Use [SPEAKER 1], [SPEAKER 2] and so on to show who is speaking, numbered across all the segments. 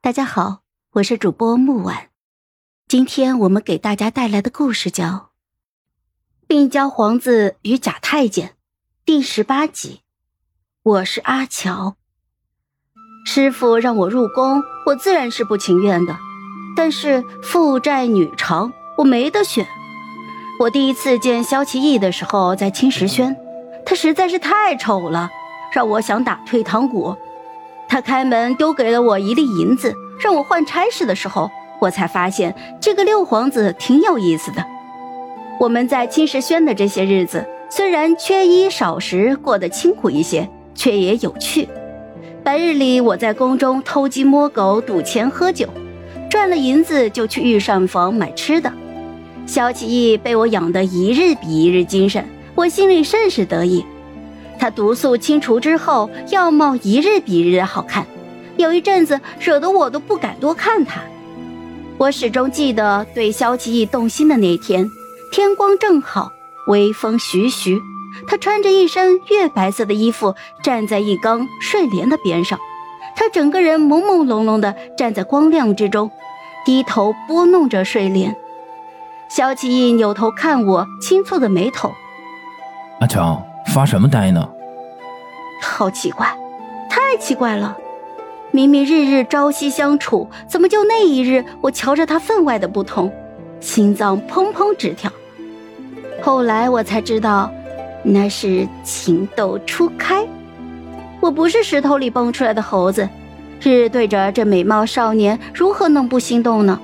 [SPEAKER 1] 大家好，我是主播木婉。今天我们给大家带来的故事叫《病娇皇子与假太监》第十八集。我是阿乔，师傅让我入宫，我自然是不情愿的。但是父债女偿，我没得选。我第一次见萧齐义的时候，在青石轩，他实在是太丑了，让我想打退堂鼓。他开门丢给了我一粒银子，让我换差事的时候，我才发现这个六皇子挺有意思的。我们在青石轩的这些日子，虽然缺衣少食，过得清苦一些，却也有趣。白日里我在宫中偷鸡摸狗、赌钱喝酒，赚了银子就去御膳房买吃的。萧启义被我养得一日比一日精神，我心里甚是得意。他毒素清除之后，样貌一日比一日好看，有一阵子惹得我都不敢多看他。我始终记得对萧齐义动心的那天，天光正好，微风徐徐，他穿着一身月白色的衣服，站在一缸睡莲的边上，他整个人朦朦胧胧的站在光亮之中，低头拨弄着睡莲。萧齐义扭头看我，轻蹙的眉头：“
[SPEAKER 2] 阿乔。”发什么呆呢？
[SPEAKER 1] 好奇怪，太奇怪了！明明日日朝夕相处，怎么就那一日，我瞧着他分外的不同，心脏砰砰直跳。后来我才知道，那是情窦初开。我不是石头里蹦出来的猴子，日日对着这美貌少年，如何能不心动呢？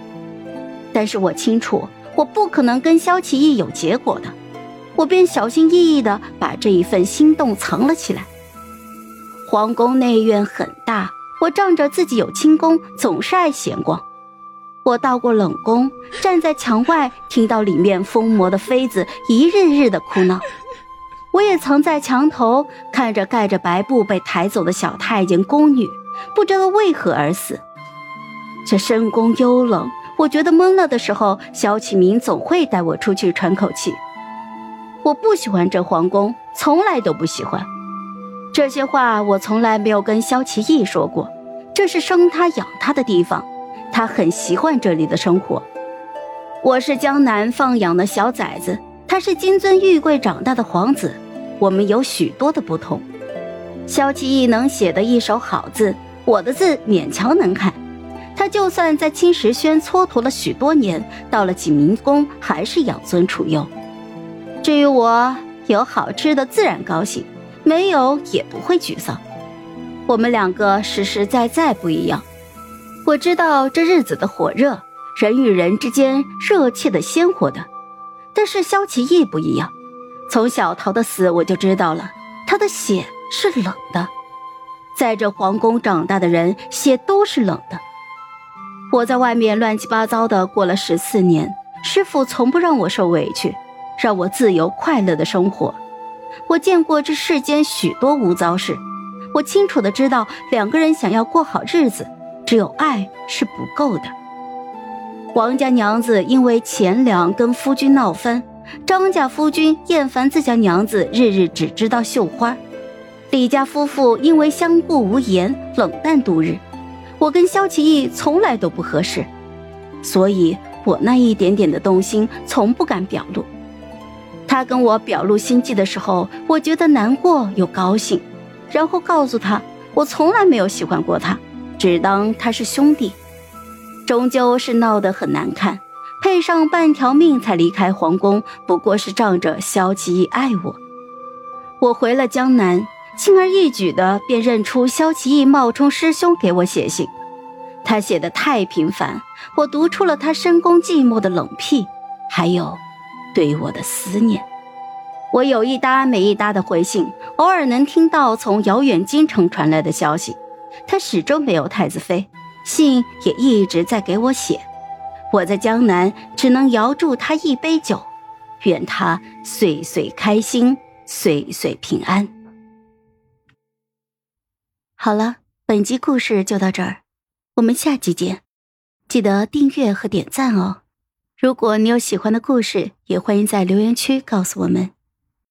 [SPEAKER 1] 但是我清楚，我不可能跟萧奇义有结果的。我便小心翼翼地把这一份心动藏了起来。皇宫内院很大，我仗着自己有轻功，总是爱闲逛。我到过冷宫，站在墙外，听到里面疯魔的妃子一日日的哭闹。我也曾在墙头，看着盖着白布被抬走的小太监宫女，不知道为何而死。这深宫幽冷，我觉得闷了的时候，萧启明总会带我出去喘口气。我不喜欢这皇宫，从来都不喜欢。这些话我从来没有跟萧齐义说过。这是生他养他的地方，他很习惯这里的生活。我是江南放养的小崽子，他是金尊玉贵长大的皇子，我们有许多的不同。萧齐义能写的一手好字，我的字勉强能看。他就算在青石轩蹉跎了许多年，到了景明宫还是养尊处优。至于我有好吃的，自然高兴；没有也不会沮丧。我们两个实实在在不一样。我知道这日子的火热，人与人之间热切的、鲜活的。但是萧齐义不一样。从小桃的死我就知道了，他的血是冷的。在这皇宫长大的人，血都是冷的。我在外面乱七八糟的过了十四年，师傅从不让我受委屈。让我自由快乐的生活。我见过这世间许多无糟事，我清楚的知道，两个人想要过好日子，只有爱是不够的。王家娘子因为钱粮跟夫君闹翻，张家夫君厌烦自家娘子日日只知道绣花，李家夫妇因为相顾无言，冷淡度日。我跟萧齐义从来都不合适，所以我那一点点的动心，从不敢表露。他跟我表露心迹的时候，我觉得难过又高兴，然后告诉他，我从来没有喜欢过他，只当他是兄弟。终究是闹得很难看，配上半条命才离开皇宫，不过是仗着萧齐义爱我。我回了江南，轻而易举的便认出萧齐义冒充师兄给我写信，他写的太平凡，我读出了他深宫寂寞的冷僻，还有。对我的思念，我有一搭没一搭的回信，偶尔能听到从遥远京城传来的消息。他始终没有太子妃，信也一直在给我写。我在江南只能遥祝他一杯酒，愿他岁岁开心，岁岁平安。好了，本集故事就到这儿，我们下集见，记得订阅和点赞哦。如果你有喜欢的故事，也欢迎在留言区告诉我们。